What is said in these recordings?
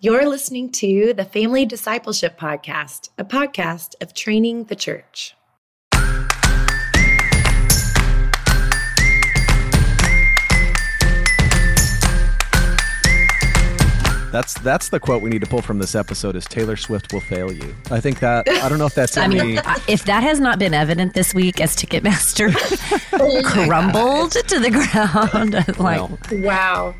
You're listening to the Family Discipleship Podcast, a podcast of training the church. That's that's the quote we need to pull from this episode is Taylor Swift will fail you. I think that I don't know if that's I any mean, if that has not been evident this week as Ticketmaster crumbled to the ground, like well, Wow.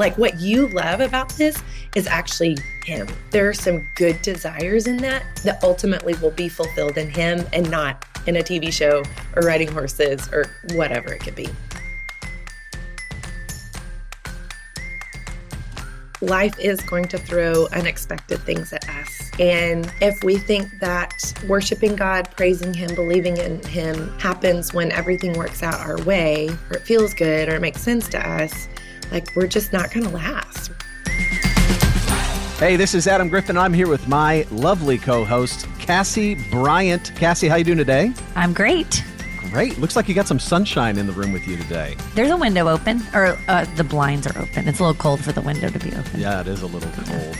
Like what you love about this is actually him. There are some good desires in that that ultimately will be fulfilled in him and not in a TV show or riding horses or whatever it could be. Life is going to throw unexpected things at us. And if we think that worshiping God, praising Him, believing in Him happens when everything works out our way, or it feels good, or it makes sense to us, like we're just not going to last. Hey, this is Adam Griffin. I'm here with my lovely co-host Cassie Bryant. Cassie, how you doing today? I'm great. Great. Looks like you got some sunshine in the room with you today. There's a window open, or uh, the blinds are open. It's a little cold for the window to be open. Yeah, it is a little cold.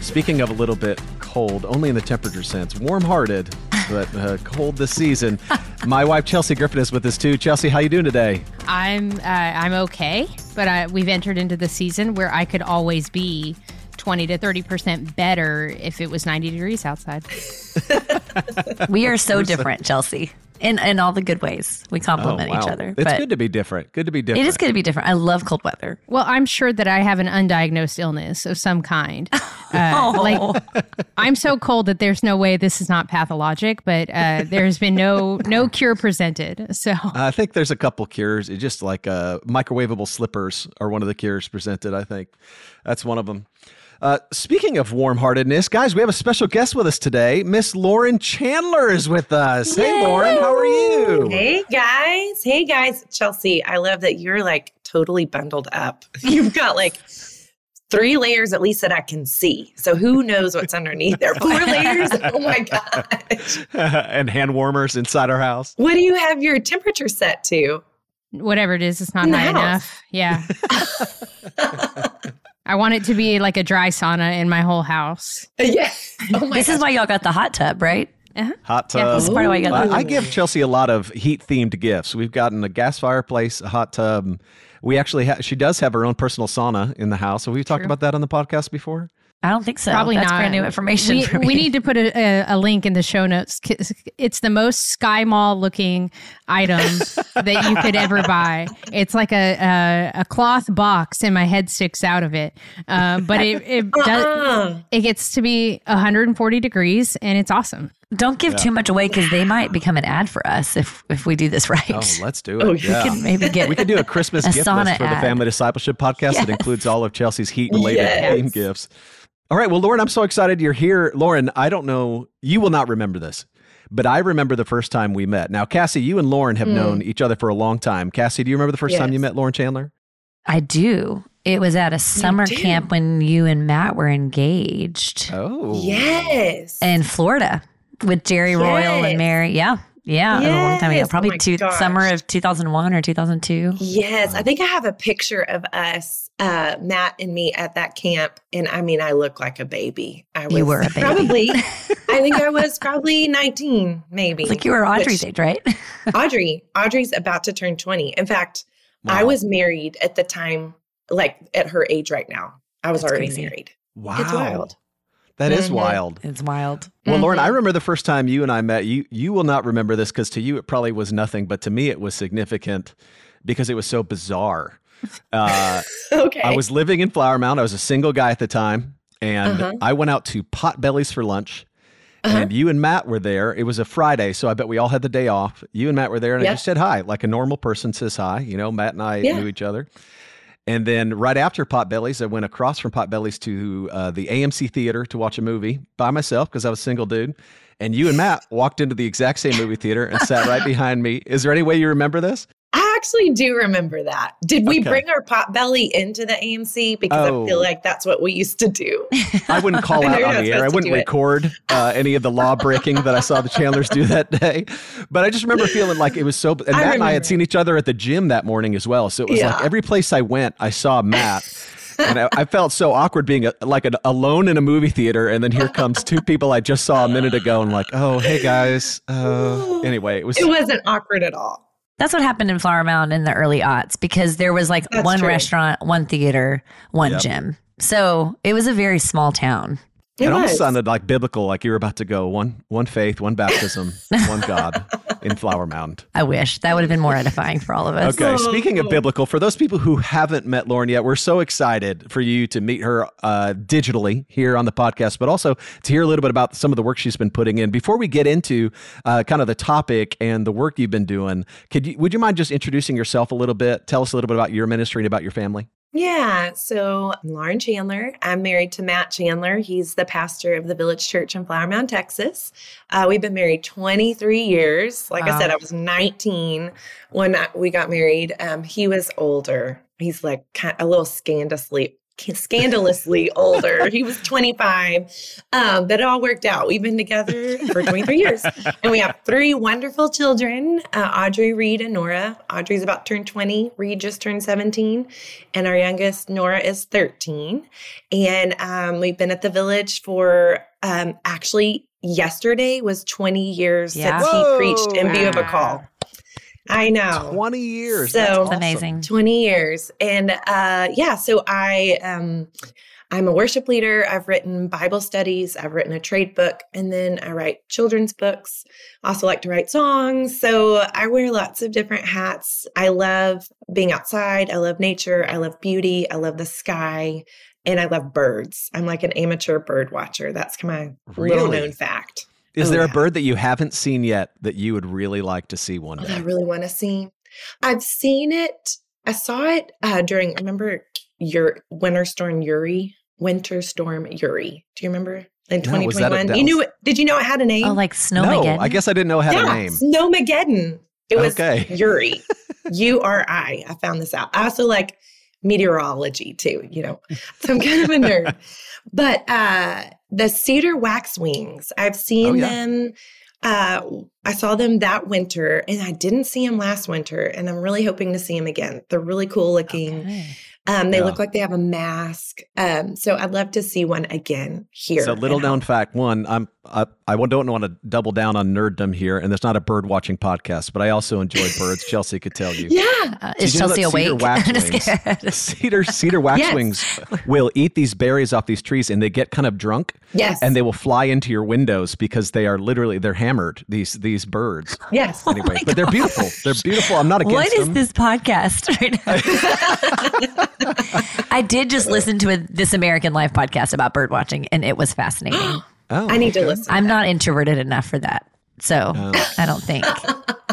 Speaking of a little bit cold, only in the temperature sense, warm-hearted, but uh, cold this season. my wife Chelsea Griffin is with us too. Chelsea, how you doing today? I'm uh, I'm okay, but I, we've entered into the season where I could always be 20 to 30 percent better if it was 90 degrees outside. We are so different, Chelsea, in in all the good ways. We complement Oh, wow. each other. It's but good to be different. Good to be different. It is good to be different. I love cold weather. Well, I'm sure that I have an undiagnosed illness of some kind. Uh, Like I'm so cold that there's no way this is not pathologic, but uh, there's been no no cure presented. So I think there's a couple cures. It's just like uh, microwavable slippers are one of the cures presented. I think that's one of them. Uh, speaking of warm-heartedness, guys, we have a special guest with us today. Miss Lauren Chandler is with us. Hey, Lauren, how are you? Hey guys. Hey guys. Chelsea, I love that you're like totally bundled up. You've got like three layers at least that I can see. So who knows what's underneath there? Four layers? Oh my gosh. and hand warmers inside our house. What do you have your temperature set to? whatever it is, it's not In high enough. Yeah. I want it to be like a dry sauna in my whole house. yeah. Oh my This is why y'all got the hot tub, right? Uh-huh. Hot Yeah, tub. This is part of why you got the I, I give Chelsea a lot of heat themed gifts. We've gotten a gas fireplace, a hot tub. We actually ha- she does have her own personal sauna in the house. Have we talked True. about that on the podcast before? I don't think so. Probably That's not. brand new information We, for me. we need to put a, a, a link in the show notes. It's the most Sky Mall looking item that you could ever buy. It's like a, a, a cloth box, and my head sticks out of it. Um, but it it, does, Uh-uh. it gets to be 140 degrees, and it's awesome. Don't give too much away because they might become an ad for us if if we do this right. Oh, let's do it. Oh, yeah. We could maybe get We could do a Christmas A gift list for the. Family Discipleship podcast that includes all of Chelsea's heat related Yes. theme gifts. All right. Well, Lauren, I'm so excited you're here. Lauren, I don't know, you will not remember this, but I remember the first time we met. Now, Cassie, you and Lauren have hmm. known each other for a long time. Cassie, do you remember the first time you met Lauren Chandler? I do. It was at a summer camp when you and Matt were engaged Oh. Yes. in Florida with Jerry Royal and Mary. Yeah. Yeah. A long time ago. Oh Probably my two, summer of 2001 or 2002. Yes, I think I have a picture of us, uh, Matt and me at that camp, and I mean, I look like a baby. I was You were a baby. probably. I think I was probably nineteen, maybe. It's like you were Audrey's Which- age, right? Audrey, Audrey's about to turn twenty. In fact, I was married at the time, like at her age right now. I was That's already crazy. married. Wow. It's wild. That is Mhm. wild. it's wild. Well, Lauren, I Mhm. remember the first time you and I met. You you will not remember this because to you it probably was nothing, but to me it was significant because it was so bizarre. Uh, Okay. I was living in Flower Mound. I was a single guy at the time, and Uh-huh. I went out to Potbelly's for lunch. Uh-huh. And you and Matt were there. It was a Friday, so I bet we all had the day off. You and Matt were there, and I just said hi, like a normal person says hi. You know, Matt and I Yeah. knew each other. And then right after Potbelly's, I went across from Potbelly's to uh, the AMC theater to watch a movie by myself because I was a single dude. And you and Matt walked into the exact same movie theater and sat right behind me. Is there any way you remember this? I actually do remember that. Did we Okay. bring our Potbelly into the AMC? Because Oh. I feel like that's what we used to do. I wouldn't call out on the air. I wouldn't record uh, any of the law breaking that I saw the Chandlers do that day. But I just remember feeling like it was so. And I Matt and I had seen each other at the gym that morning as well. So it was like every place I went, I saw Matt. and I, I felt so awkward being a, like an, alone in a movie theater, and then here comes two people I just saw a minute ago, and like, oh, hey guys. Uh, anyway, it was. It wasn't awkward at all. That's what happened in Flower Mound in the early aughts because there was like That's one true. restaurant, one theater, one Yep. gym. So it was a very small town. It, It, almost sounded like biblical, like you were about to go one one faith, one baptism, one God in Flower Mound. I wish that would have been more edifying for all of us. Okay, speaking of biblical, for those people who haven't met Lauren yet, we're so excited for you to meet her uh, digitally here on the podcast, but also to hear a little bit about some of the work she's been putting in. Before we get into uh, kind of the topic and the work you've been doing, could you would you mind just introducing yourself a little bit? Tell us a little bit about your ministry and about your family. Yeah. So I'm Lauren Chandler. I'm married to Matt Chandler. He's the pastor of the Village Church in Flower Mound, Texas. Uh, we've been married 23 years. Like I said, I was 19 when I- we got married. Um, he was older. He's like kind a little scandalously. Scandalously older. He was 25, um, but it all worked out. We've been together for 23 years, and we have three wonderful children: uh, Audrey, Reed, and Norah. Audrey's about to turn 20. Reed just turned 17 and our youngest Norah is 13. And um, we've been at the village for um, actually yesterday was 20 years Yeah. since he preached in view of a call. I know. Twenty years. So- That's It's It's awesome. amazing. 20 years. And uh yeah, so I um I'm a worship leader. I've written Bible studies, I've written a trade book, and then I write children's books. I also like to write songs. So I wear lots of different hats. I love being outside. I love nature. I love beauty. I love the sky. And I love birds. I'm like an amateur bird watcher. That's my little Really? known fact. Is Oh, there a bird that you haven't seen yet that you would really like to see one that I really want to see. I've seen it. I saw it uh, during. Remember your winter storm Uri. Winter storm Uri. Do you remember in No, was that a- 2021? that you knew it. Did you know it had a name? Oh, like No, Snowmageddon. I guess I didn't know it had yeah, a name. Snowmageddon. It was Okay. Uri. U R I. I found this out. I also like meteorology too. You know, so I'm kind of a nerd. But uh the cedar waxwings, I've seen Oh, yeah. them. Uh, I saw them that winter, and I didn't see them last winter, and I'm really hoping to see them again. They're really cool looking. Okay. Um, they Yeah. look like they have a mask. Um, so I'd love to see one again here. So little known fact one, I'm I, I don't want to double down on nerddom here, and it's not a bird watching podcast, but I also enjoy birds. Chelsea could tell you. Yeah. Uh, Did is you Chelsea that cedar awake? I'm just waxwings- Cedar cedar waxwings will eat these berries off these trees, and they get kind of drunk, Yes. and they will fly into your windows because they are literally they're hammered. These these birds. yes. Anyway, but they're beautiful. They're beautiful. I'm not against What is them. this podcast right now? I did just listen to a This American Life podcast about bird watching, and it was fascinating. Oh, I need to listen. I'm not introverted enough for that. So Oh. I don't think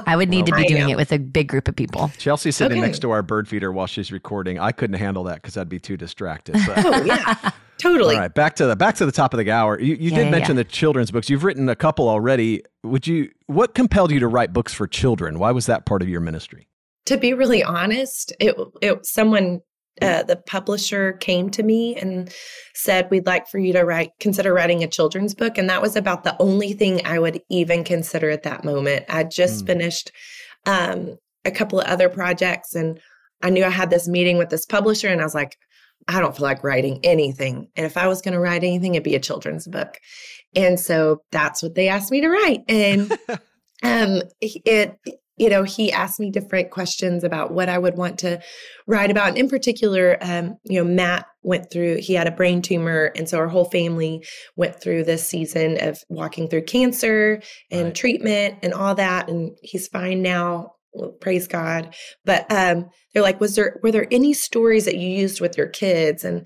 I would need to be I doing am. it with a big group of people. Chelsea's sitting Okay. next to our bird feeder while she's recording. I couldn't handle that because I'd be too distracted. But Oh yeah. Totally. All right, back to the back to the top of the hour. You, you Yeah, did yeah, mention yeah. the children's books. You've written a couple already. Would you? What compelled you to write books for children? Why was that part of your ministry? to be really honest, it it someone uh, the publisher came to me and said we'd like for you to write consider writing a children's book and that was about the only thing I would even consider at that moment. I just Mm. finished um, a couple of other projects and I knew I had this meeting with this publisher and I was like I don't feel like writing anything. And if I was going to write anything it'd be a children's book. And so that's what they asked me to write and um it you know he asked me different questions about what i would want to write about. And in particular um you know matt went through he had a brain tumor. And so our whole family went through this season of walking through cancer and Right. treatment and all that. And he's fine now. Well, praise god. But um they're like was there were there any stories that you used with your kids? And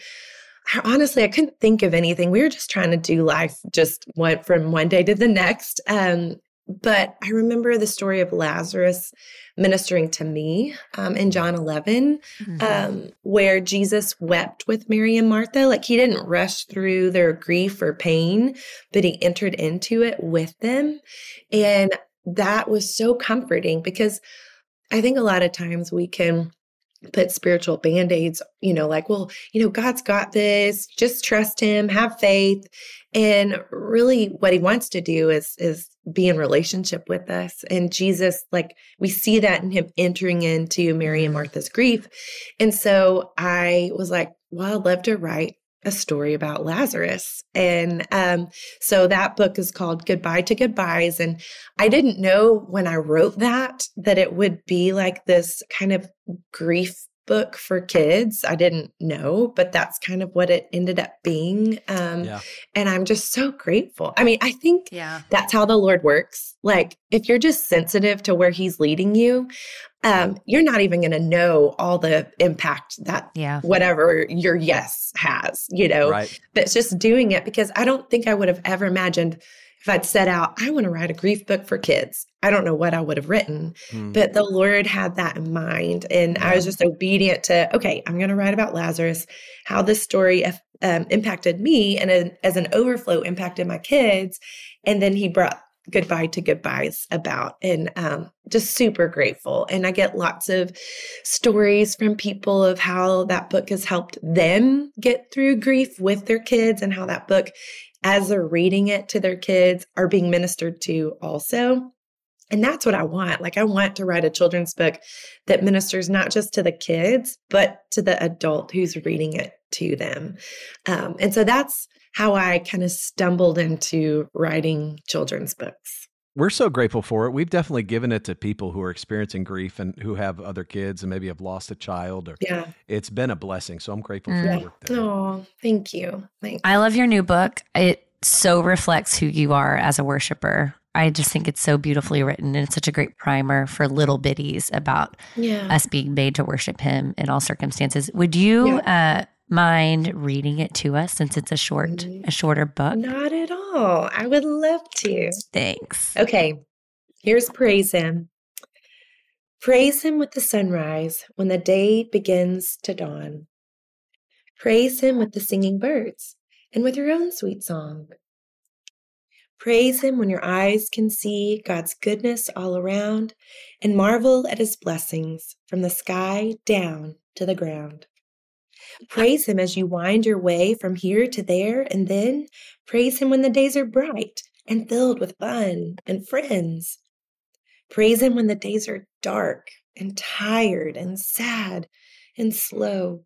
I- honestly i couldn't think of anything. We were just trying to do life just went from one day to the next. Um but I remember the story of Lazarus ministering to me um, in John 11, um, where Jesus wept with Mary and Martha. Like he didn't rush through their grief or pain, but he entered into it with them. And that was so comforting because I think a lot of times we can put spiritual band-aids you know like well you know god's got this just trust him have faith and really what he wants to do is is be in relationship with us and jesus like we see that in him entering into mary and martha's grief and so i was like well i'd love to write a story about Lazarus. And um, so that book is called Goodbye to Goodbyes. And I didn't know when I wrote that that it would be like this kind of grief book for kids. I didn't know, but that's kind of what it ended up being. Um, yeah. And I'm just so grateful. I mean, I think yeah. that's how the Lord works. Like, if you're just sensitive to where He's leading you, um, you're not even going to know all the impact that yeah. whatever your yes has, you know, right. but it's just doing it because I don't think I would have ever imagined if I'd set out, I want to write a grief book for kids, I don't know what I would have written, mm. but the Lord had that in mind. And yeah. I was just obedient to, okay, I'm going to write about Lazarus, how this story um, impacted me and a, as an overflow impacted my kids. And then he brought goodbye to goodbyes about and um, just super grateful and i get lots of stories from people of how that book has helped them get through grief with their kids and how that book as they're reading it to their kids are being ministered to also. And that's what I want. Like, I want to write a children's book that ministers not just to the kids, but to the adult who's reading it to them. Um, and so that's how I kind of stumbled into writing children's books we're so grateful for it. We've definitely given it to people who are experiencing grief and who have other kids and maybe have lost a child. Or yeah, it's been a blessing. So I'm grateful mm. for your work. There. Oh, thank you. Thanks. I love your new book. It so reflects who you are as a worshiper. I just think it's so beautifully written and it's such a great primer for little biddies about yeah. us being made to worship him in all circumstances. Would you yeah. uh, mind reading it to us since it's a short a shorter book? Not at all. I would love to. Thanks. Okay. Here's praise him. Praise him with the sunrise when the day begins to dawn. Praise him with the singing birds and with your own sweet song. Praise him when your eyes can see God's goodness all around and marvel at his blessings from the sky down to the ground. Praise Him as you wind your way from here to there, and then praise Him when the days are bright and filled with fun and friends. Praise Him when the days are dark and tired and sad and slow.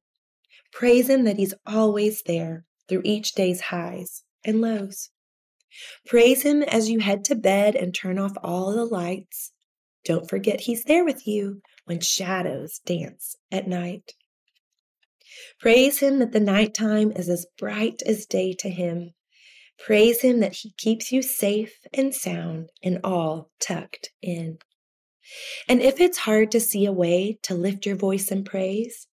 Praise Him that He's always there through each day's highs and lows. Praise Him as you head to bed and turn off all the lights. Don't forget He's there with you when shadows dance at night. Praise him that the nighttime is as bright as day to him. Praise him that he keeps you safe and sound and all tucked in. And if it's hard to see a way to lift your voice in praise,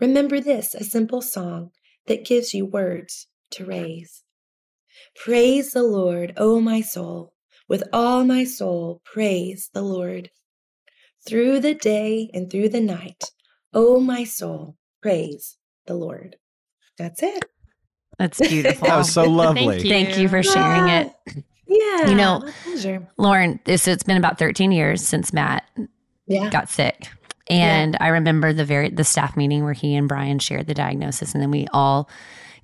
remember this a simple song that gives you words to raise. Praise the Lord, O my soul. With all my soul, praise the Lord. Through the day and through the night, O my soul, praise the Lord. That's it. That's beautiful. that was so lovely. Thank you, Thank you for sharing it. Yeah. You know, Lauren, so it's been about 13 years since Matt yeah. got sick. And yeah. I remember the very the staff meeting where he and Brian shared the diagnosis and then we all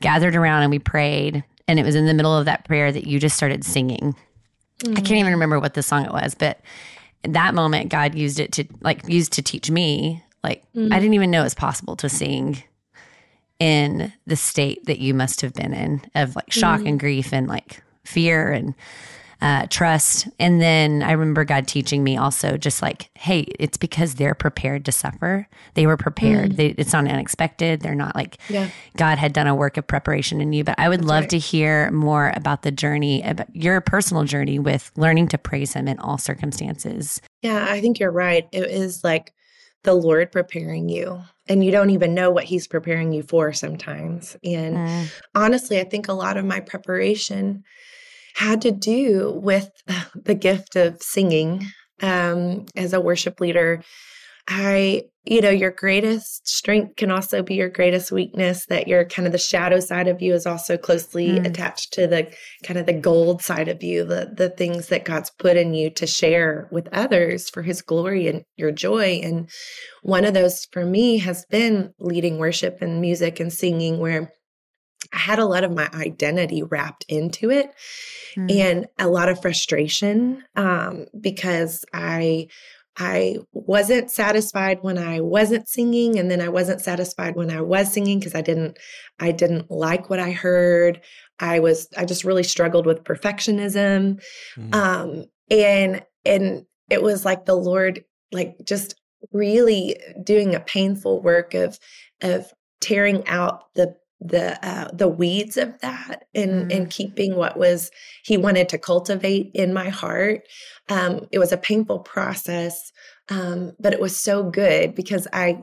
gathered around and we prayed and it was in the middle of that prayer that you just started singing. Mm-hmm. I can't even remember what the song it was, but that moment God used it to like used to teach me like mm-hmm. I didn't even know it was possible to sing in the state that you must have been in of like shock mm-hmm. and grief and like fear and uh, trust. And then I remember God teaching me also just like, hey, it's because they're prepared to suffer. They were prepared. Mm. They, it's not unexpected. They're not like yeah. God had done a work of preparation in you. But I would That's love right. to hear more about the journey, about your personal journey with learning to praise Him in all circumstances. Yeah, I think you're right. It is like the Lord preparing you and you don't even know what he's preparing you for sometimes. And mm. honestly, I think a lot of my preparation had to do with the gift of singing. Um, as a worship leader, I, you know, your greatest strength can also be your greatest weakness, that your kind of the shadow side of you is also closely mm. attached to the kind of the gold side of you, the the things that God's put in you to share with others for his glory and your joy. And one of those for me has been leading worship and music and singing where I had a lot of my identity wrapped into it mm. and a lot of frustration um, because I I wasn't satisfied when I wasn't singing and then I wasn't satisfied when I was singing because I didn't I didn't like what I heard. I was I just really struggled with perfectionism. Mm. Um and and it was like the Lord like just really doing a painful work of of tearing out the the uh, the weeds of that and mm. and keeping what was he wanted to cultivate in my heart um, it was a painful process um, but it was so good because i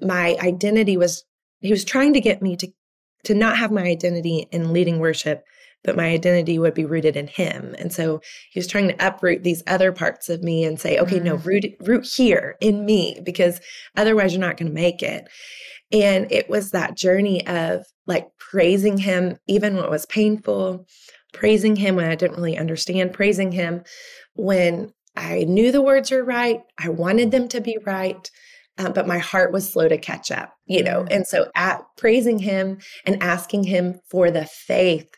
my identity was he was trying to get me to to not have my identity in leading worship but my identity would be rooted in him and so he was trying to uproot these other parts of me and say okay mm. no root root here in me because otherwise you're not going to make it and it was that journey of like praising him, even when it was painful, praising him when I didn't really understand, praising him when I knew the words were right, I wanted them to be right. Uh, but my heart was slow to catch up, you know. Mm. And so, at praising him and asking him for the faith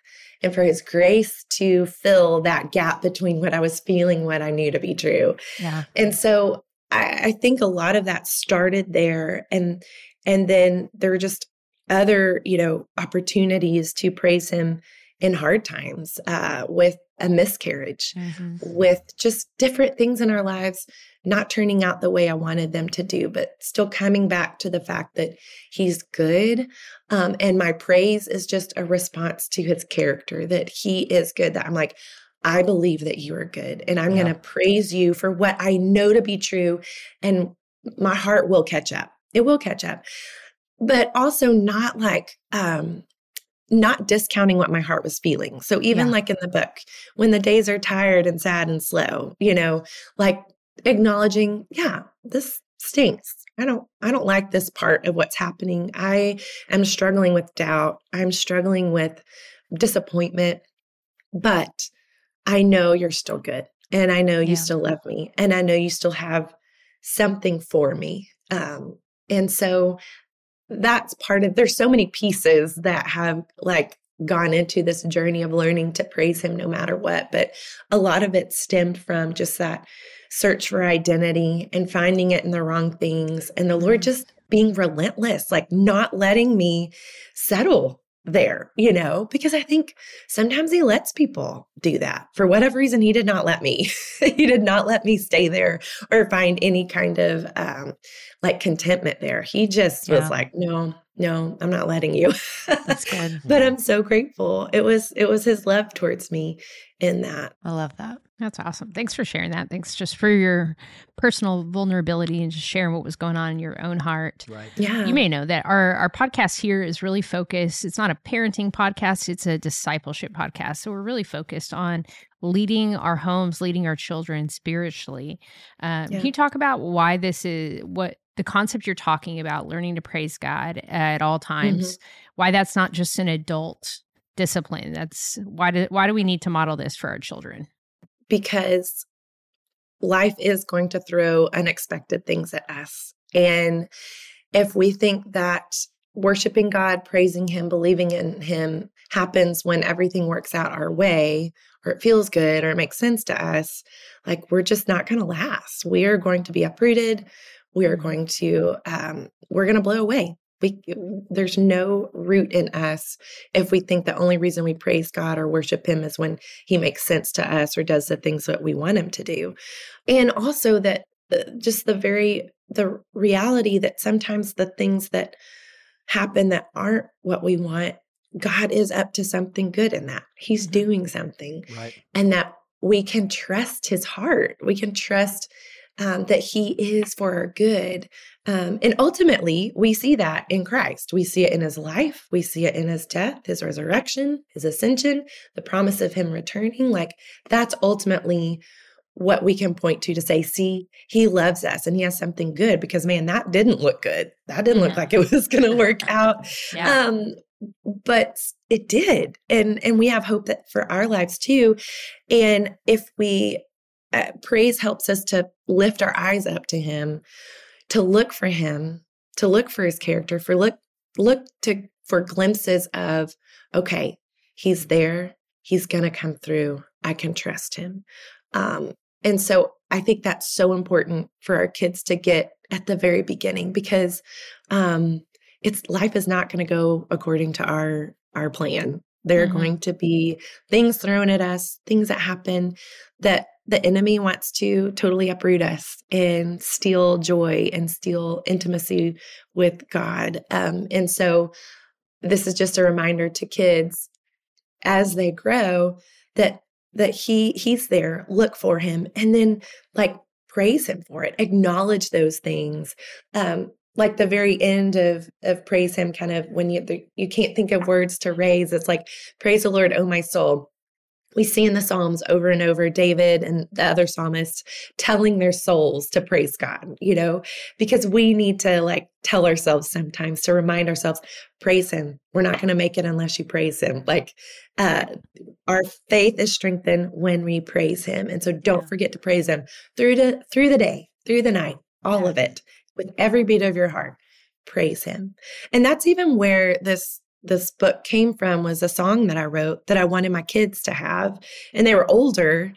and for his grace to fill that gap between what I was feeling, what I knew to be true. Yeah. And so, I, I think a lot of that started there, and and then there are just other, you know, opportunities to praise him in hard times uh, with a miscarriage, mm-hmm. with just different things in our lives not turning out the way I wanted them to do, but still coming back to the fact that he's good. Um, and my praise is just a response to his character, that he is good, that I'm like, I believe that you are good. And I'm yeah. going to praise you for what I know to be true. And my heart will catch up. It will catch up. But also not like um not discounting what my heart was feeling. So even yeah. like in the book, when the days are tired and sad and slow, you know, like acknowledging, yeah, this stinks. I don't I don't like this part of what's happening. I am struggling with doubt. I'm struggling with disappointment. But I know you're still good. And I know you yeah. still love me. And I know you still have something for me. Um, and so that's part of there's so many pieces that have like gone into this journey of learning to praise him no matter what but a lot of it stemmed from just that search for identity and finding it in the wrong things and the lord mm-hmm. just being relentless like not letting me settle there, you know, because I think sometimes he lets people do that. For whatever reason, he did not let me. he did not let me stay there or find any kind of um, like contentment there. He just yeah. was like, no, no, I'm not letting you. That's good. but I'm so grateful. It was it was his love towards me in that. I love that. That's awesome. Thanks for sharing that. Thanks just for your personal vulnerability and just sharing what was going on in your own heart. Right. Yeah. You may know that our, our podcast here is really focused. It's not a parenting podcast, it's a discipleship podcast. So we're really focused on leading our homes, leading our children spiritually. Um, yeah. Can you talk about why this is what the concept you're talking about, learning to praise God at all times, mm-hmm. why that's not just an adult discipline? That's why do why do we need to model this for our children? because life is going to throw unexpected things at us. And if we think that worshiping God, praising Him, believing in Him happens when everything works out our way, or it feels good, or it makes sense to us, like we're just not going to last. We are going to be uprooted. We are going to, um, we're going to blow away we there's no root in us if we think the only reason we praise God or worship him is when he makes sense to us or does the things that we want him to do. And also that just the very the reality that sometimes the things that happen that aren't what we want God is up to something good in that. He's mm-hmm. doing something. Right. And that we can trust his heart. We can trust um, that he is for our good. Um, and ultimately, we see that in Christ. We see it in his life, we see it in his death, his resurrection, his ascension, the promise of him returning. Like that's ultimately what we can point to to say, see, he loves us and he has something good because man, that didn't look good. That didn't look like it was going to work out. yeah. Um, but it did. And, and we have hope that for our lives too. And if we, uh, praise helps us to lift our eyes up to him, to look for him, to look for his character, for look, look to, for glimpses of, okay, he's there. He's going to come through. I can trust him. Um, and so I think that's so important for our kids to get at the very beginning because um, it's life is not going to go according to our our plan. There are mm-hmm. going to be things thrown at us, things that happen that the enemy wants to totally uproot us and steal joy and steal intimacy with God. Um, and so, this is just a reminder to kids as they grow that that he he's there. Look for him and then like praise him for it. Acknowledge those things. Um like the very end of of praise him kind of when you you can't think of words to raise. It's like praise the lord oh my soul we see in the Psalms over and over David and the other psalmists telling their souls to praise God, you know, because we need to like tell ourselves sometimes to remind ourselves, praise Him. We're not going to make it unless you praise Him. Like uh, our faith is strengthened when we praise Him. And so don't forget to praise Him through the, through the day, through the night, all of it, with every beat of your heart. Praise Him. And that's even where this this book came from was a song that I wrote that I wanted my kids to have. And they were older.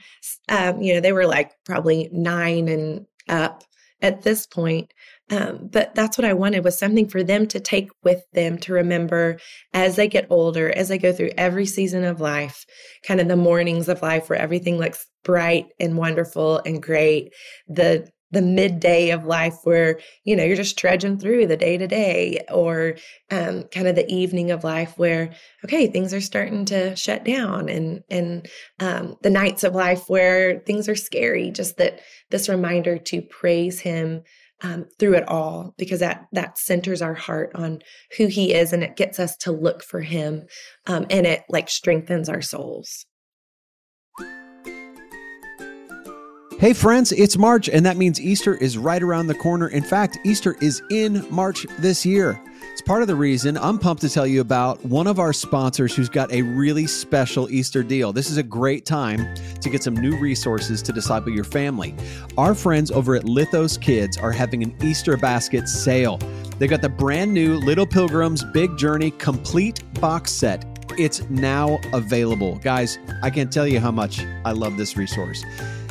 Um, you know, they were like probably nine and up at this point. Um, but that's what I wanted was something for them to take with them to remember as they get older, as they go through every season of life, kind of the mornings of life where everything looks bright and wonderful and great, the the midday of life where you know you're just trudging through the day to day or um, kind of the evening of life where okay things are starting to shut down and and um, the nights of life where things are scary just that this reminder to praise him um, through it all because that that centers our heart on who he is and it gets us to look for him um, and it like strengthens our souls Hey, friends, it's March, and that means Easter is right around the corner. In fact, Easter is in March this year. It's part of the reason I'm pumped to tell you about one of our sponsors who's got a really special Easter deal. This is a great time to get some new resources to disciple your family. Our friends over at Lithos Kids are having an Easter basket sale. They got the brand new Little Pilgrims Big Journey complete box set. It's now available. Guys, I can't tell you how much I love this resource.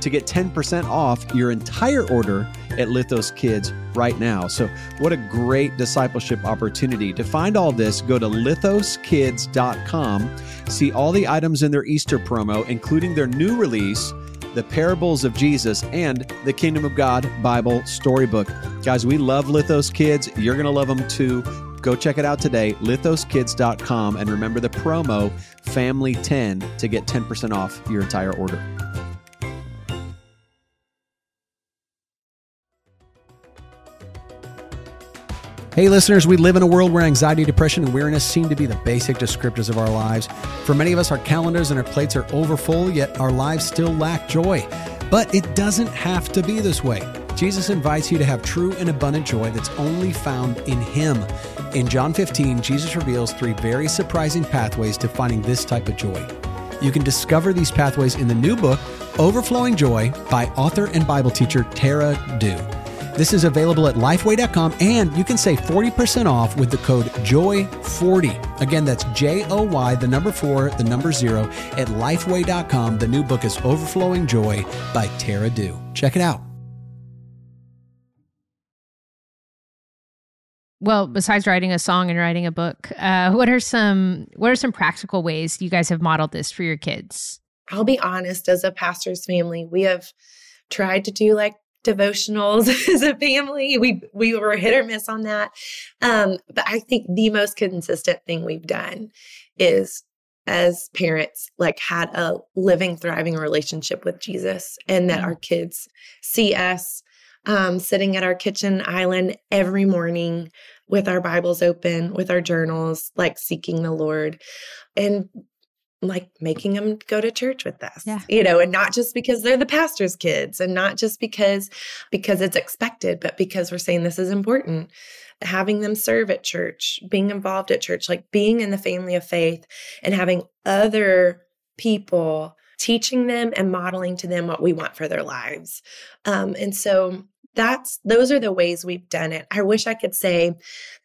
to get 10% off your entire order at Lithos Kids right now. So, what a great discipleship opportunity. To find all this, go to lithoskids.com, see all the items in their Easter promo, including their new release, The Parables of Jesus, and the Kingdom of God Bible Storybook. Guys, we love Lithos Kids. You're going to love them too. Go check it out today, lithoskids.com, and remember the promo FAMILY10 to get 10% off your entire order. Hey, listeners, we live in a world where anxiety, depression, and weariness seem to be the basic descriptors of our lives. For many of us, our calendars and our plates are overfull, yet our lives still lack joy. But it doesn't have to be this way. Jesus invites you to have true and abundant joy that's only found in Him. In John 15, Jesus reveals three very surprising pathways to finding this type of joy. You can discover these pathways in the new book, Overflowing Joy, by author and Bible teacher Tara Dew. This is available at lifeway.com and you can save 40% off with the code JOY40. Again, that's J O Y, the number four, the number zero, at lifeway.com. The new book is Overflowing Joy by Tara Dew. Check it out. well besides writing a song and writing a book uh, what are some what are some practical ways you guys have modeled this for your kids i'll be honest as a pastor's family we have tried to do like devotionals as a family. We we were hit or miss on that. Um, but I think the most consistent thing we've done is as parents like had a living thriving relationship with jesus and that our kids see us um, sitting at our kitchen island every morning with our bibles open with our journals like seeking the lord and like making them go to church with us yeah. you know and not just because they're the pastor's kids and not just because because it's expected but because we're saying this is important having them serve at church being involved at church like being in the family of faith and having other people teaching them and modeling to them what we want for their lives um, and so that's those are the ways we've done it. I wish I could say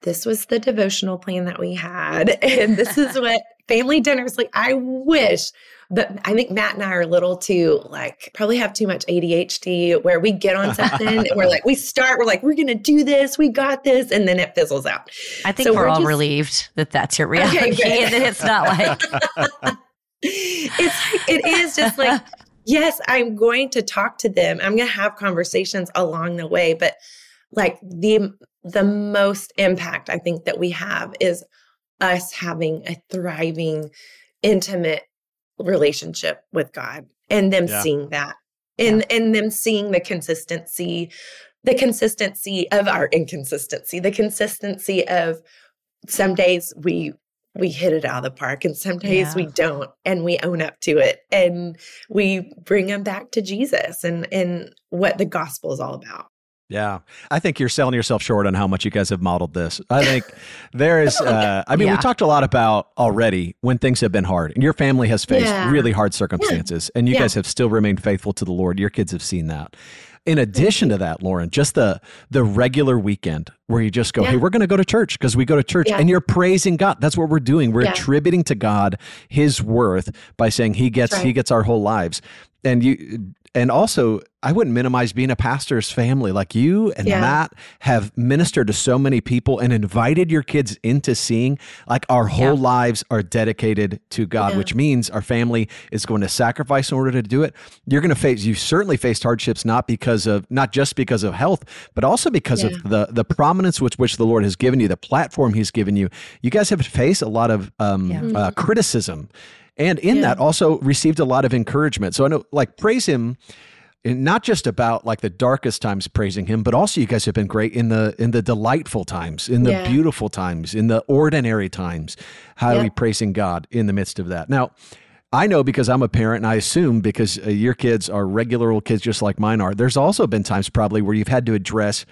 this was the devotional plan that we had and this is what family dinners like I wish but I think Matt and I are a little too like probably have too much ADHD where we get on something and we're like we start we're like we're going to do this, we got this and then it fizzles out. I think so we're, we're all just, relieved that that's your reality okay, and that it's not like it's it is just like yes, I'm going to talk to them. I'm going to have conversations along the way, but like the the most impact I think that we have is us having a thriving intimate relationship with God and them yeah. seeing that and yeah. and them seeing the consistency the consistency of our inconsistency the consistency of some days we we hit it out of the park and some days yeah. we don't and we own up to it and we bring them back to jesus and and what the gospel is all about yeah, I think you're selling yourself short on how much you guys have modeled this. I think there is, uh, I mean, yeah. we talked a lot about already when things have been hard and your family has faced yeah. really hard circumstances yeah. and you guys have still remained faithful to the Lord. Your kids have seen that in addition to that, Lauren, just the the regular weekend where you just go, hey, we're going to go to church because we go to church, and you're praising God. That's what we're doing. We're attributing to God His worth by saying He gets right. He gets our whole lives. And you and also I wouldn't minimize being a pastor's family. Like you and yeah. Matt have ministered to so many people and invited your kids into seeing like our whole yeah. lives are dedicated to God, yeah. which means our family is going to sacrifice in order to do it. You're going to face you certainly faced hardships not because of not just because of health, but also because of the the prominence with which the Lord has given you, the platform He's given you. You guys have faced a lot of um, uh, criticism and in yeah. that also received a lot of encouragement. So I know, like, praise him not just about like the darkest times praising him but also you guys have been great in the in the delightful times in the yeah. beautiful times in the ordinary times how yeah. are we praising god in the midst of that now I know because I'm a parent, and I assume because uh, your kids are regular old kids just like mine are. There's also been times probably where you've had to address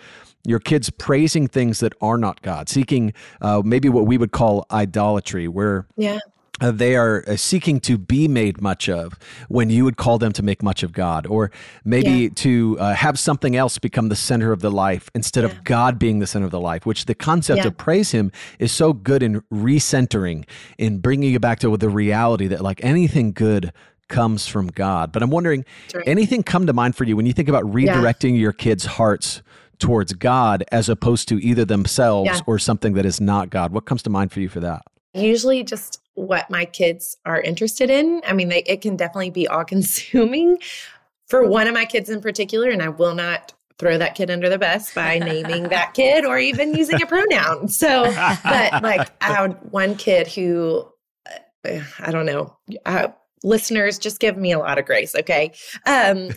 your kids praising things that are not God, seeking uh, maybe what we would call idolatry, where yeah. Uh, they are uh, seeking to be made much of when you would call them to make much of God, or maybe yeah. to uh, have something else become the center of the life instead yeah. of God being the center of the life, which the concept yeah. of praise Him is so good in recentering, in bringing you back to the reality that like anything good comes from God. But I'm wondering, right. anything come to mind for you when you think about redirecting your kids' hearts towards God as opposed to either themselves or something that is not God? What comes to mind for you for that? Usually just what my kids are interested in. I mean, they, it can definitely be all consuming for one of my kids in particular, and I will not throw that kid under the bus by naming that kid or even using a pronoun. So, but like I had one kid who, uh, I don't know, uh, listeners, just give me a lot of grace, okay? Um,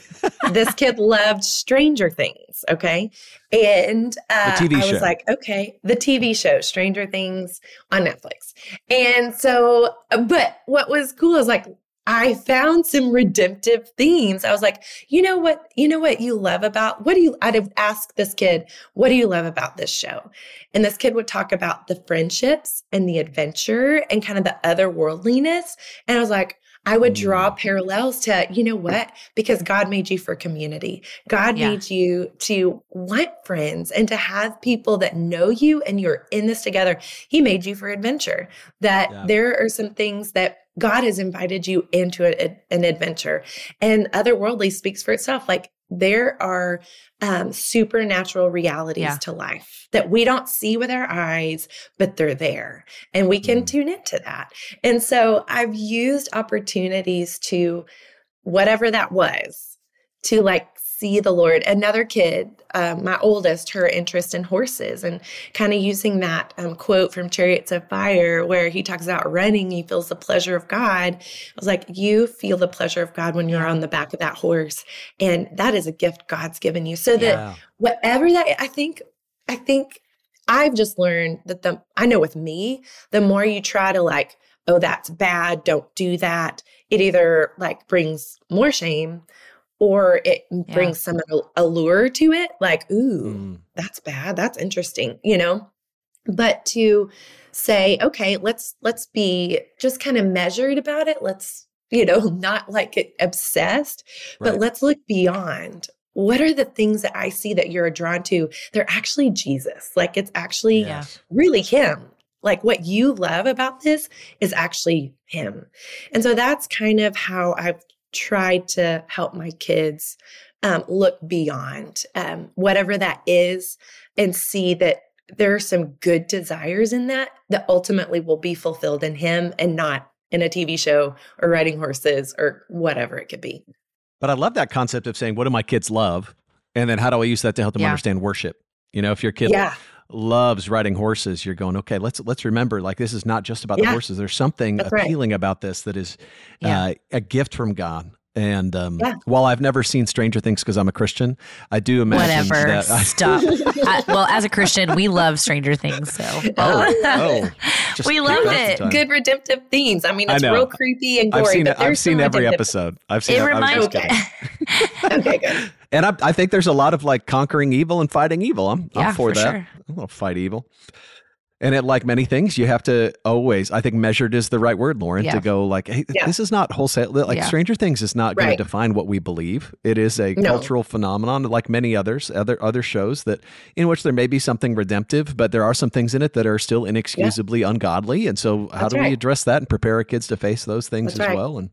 this kid loved Stranger Things, okay? And uh, the TV I was like, okay, the TV show Stranger Things on Netflix. And so, but what was cool is like, I found some redemptive themes. I was like, you know what? You know what you love about what do you? I'd have asked this kid, what do you love about this show? And this kid would talk about the friendships and the adventure and kind of the otherworldliness. And I was like, I would draw mm. parallels to, you know what? Because God made you for community. God yeah. made you to want friends and to have people that know you and you're in this together. He made you for adventure. That yeah. there are some things that God has invited you into a, an adventure. And otherworldly speaks for itself. Like there are um, supernatural realities yeah. to life that we don't see with our eyes, but they're there and we can mm. tune into that. And so I've used opportunities to, whatever that was, to like see the Lord. Another kid, um, my oldest, her interest in horses and kind of using that um, quote from Chariots of Fire where he talks about running, he feels the pleasure of God. I was like, you feel the pleasure of God when you're on the back of that horse. And that is a gift God's given you. So that yeah. whatever that, I think, I think I've just learned that the, I know with me, the more you try to like, oh, that's bad, don't do that, it either like brings more shame or it yeah. brings some allure to it like ooh mm. that's bad that's interesting you know but to say okay let's let's be just kind of measured about it let's you know not like obsessed right. but let's look beyond what are the things that i see that you're drawn to they're actually jesus like it's actually yes. really him like what you love about this is actually him and so that's kind of how i've tried to help my kids um, look beyond um, whatever that is and see that there are some good desires in that that ultimately will be fulfilled in him and not in a TV show or riding horses or whatever it could be. But I love that concept of saying, what do my kids love? And then how do I use that to help them yeah. understand worship? You know, if your kid yeah. Loves riding horses, you're going, okay, let's let's remember, like this is not just about yeah. the horses. There's something That's appealing right. about this that is uh, a gift from God. And um, yeah. while I've never seen Stranger Things because I'm a Christian, I do imagine whatever. That I- Stop. I, well, as a Christian, we love Stranger Things, so oh, oh we loved it. Good redemptive themes. I mean, it's I real creepy and gory. I've seen, I've seen every episode. I've seen. It reminds. Okay. okay, good. And I, I, think there's a lot of like conquering evil and fighting evil. I'm, yeah, I'm for, for that. Sure. I want to fight evil. And it, like many things, you have to always, I think measured is the right word, Lauren, yeah. to go like, hey, yeah. this is not wholesale. Like yeah. Stranger Things is not going right. to define what we believe. It is a no. cultural phenomenon, like many others, other other shows that in which there may be something redemptive, but there are some things in it that are still inexcusably ungodly. And so, how That's do right. we address that and prepare our kids to face those things That's as right. well? And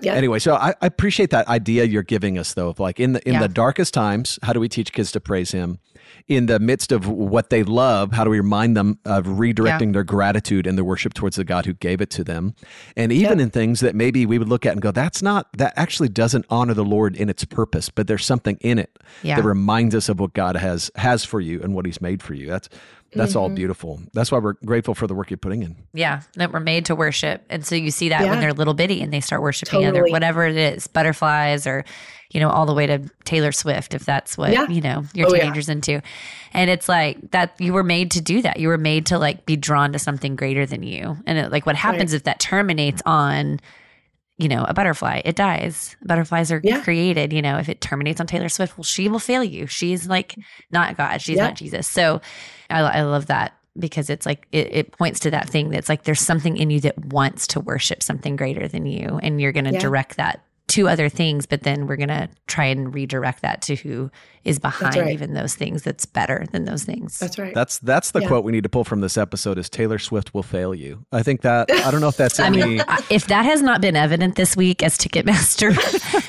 yeah. Anyway, so I, I, appreciate that idea you're giving us, though, of like in the in the darkest times, how do we teach kids to praise Him? in the midst of what they love, how do we remind them of redirecting yeah. their gratitude and their worship towards the God who gave it to them? And even yeah. in things that maybe we would look at and go, that's not, that actually doesn't honor the Lord in its purpose, but there's something in it yeah. that reminds us of what God has has for you and what He's made for you. That's that's mm-hmm. all beautiful. That's why we're grateful for the work you're putting in. Yeah, that we're made to worship. And so you see that yeah. when they're little bitty and they start worshiping totally. other whatever it is, butterflies or you know, all the way to Taylor Swift if that's what, yeah. you know, your oh, teenagers yeah. into. And it's like that you were made to do that. You were made to like be drawn to something greater than you. And it, like what happens right. if that terminates on you know, a butterfly, it dies. Butterflies are yeah. created, you know, if it terminates on Taylor Swift, well, she will fail you. She's like not God, she's yeah. not Jesus. So I, I love that because it's like it, it, points to that thing that's like there's something in you that wants to worship something greater than you, and you're going to yeah. direct that to other things, but then we're going to try and redirect that to who is behind right. even those things that's better than those things. That's right. That's that's the yeah. quote we need to pull from this episode is Taylor Swift will fail you. I think that I don't know if that's I mean if that has not been evident this week as Ticketmaster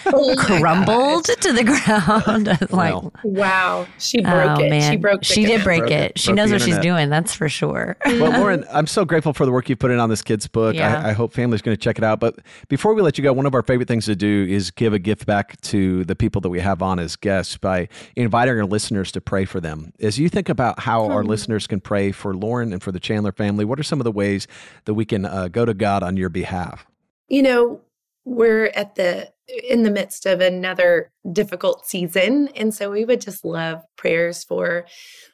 oh crumbled to the ground. like well, wow, she broke oh, it. Man. She broke She did break it. it. She broke knows what she's doing, that's for sure. well, Lauren, I'm so grateful for the work you put in on this kid's book. Yeah. I, I hope family's going to check it out. But before we let you go, one of our favorite things to do is give a gift back to the people that we have on as guests by inviting our listeners to pray for them. As you think about how our listeners can pray for Lauren and for the Chandler family, what are some of the ways that we can uh, go to God on your behalf? You know, we're at the in the midst of another difficult season and so we would just love prayers for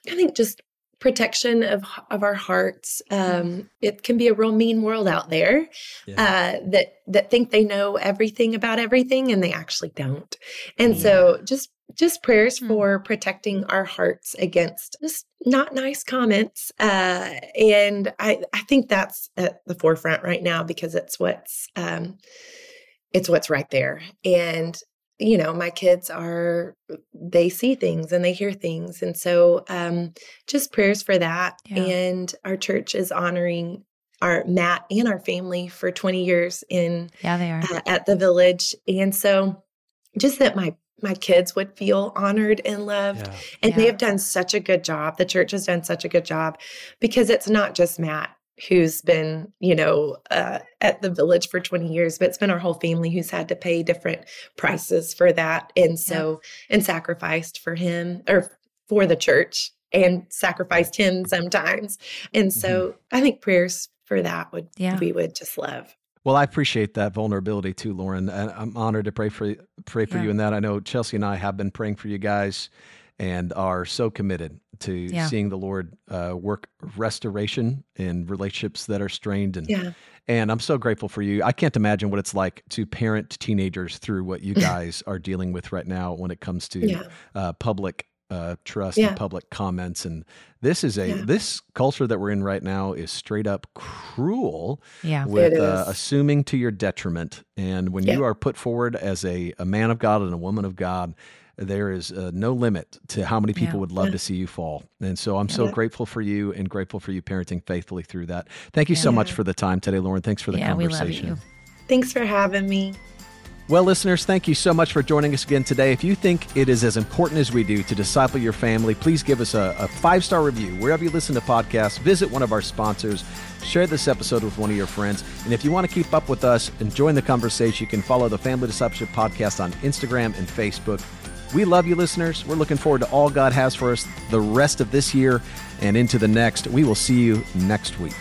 i think just protection of of our hearts. Um, it can be a real mean world out there yeah. uh, that that think they know everything about everything and they actually don't. And yeah. so just just prayers mm-hmm. for protecting our hearts against just not nice comments. Uh, and I I think that's at the forefront right now because it's what's um, it's what's right there. And you know my kids are they see things and they hear things and so um just prayers for that yeah. and our church is honoring our Matt and our family for 20 years in yeah they are uh, at the village and so just that my my kids would feel honored and loved yeah. and yeah. they have done such a good job the church has done such a good job because it's not just Matt who's been, you know, uh, at the village for 20 years, but it's been our whole family who's had to pay different prices for that. And so, yeah. and sacrificed for him or for the church and sacrificed him sometimes. And so mm-hmm. I think prayers for that would, yeah. we would just love. Well, I appreciate that vulnerability too, Lauren. And I'm honored to pray for pray for yeah. you in that. I know Chelsea and I have been praying for you guys and are so committed to yeah. seeing the Lord uh, work restoration in relationships that are strained. And yeah. and I'm so grateful for you. I can't imagine what it's like to parent teenagers through what you guys are dealing with right now when it comes to yeah. uh, public uh, trust yeah. and public comments. And this is a yeah. this culture that we're in right now is straight up cruel. Yeah, with uh, assuming to your detriment. And when yeah. you are put forward as a, a man of God and a woman of God, there is uh, no limit to how many people would love to see you fall. And so I'm so grateful for you and grateful for you parenting faithfully through that. Thank you so much for the time today, Lauren. Thanks for the conversation. Thanks for having me. Well, listeners, thank you so much for joining us again today. If you think it is as important as we do to disciple your family, please give us a, a five star review wherever you listen to podcasts. Visit one of our sponsors, share this episode with one of your friends. And if you want to keep up with us and join the conversation, you can follow the Family Discipleship Podcast on Instagram and Facebook. We love you, listeners. We're looking forward to all God has for us the rest of this year and into the next. We will see you next week.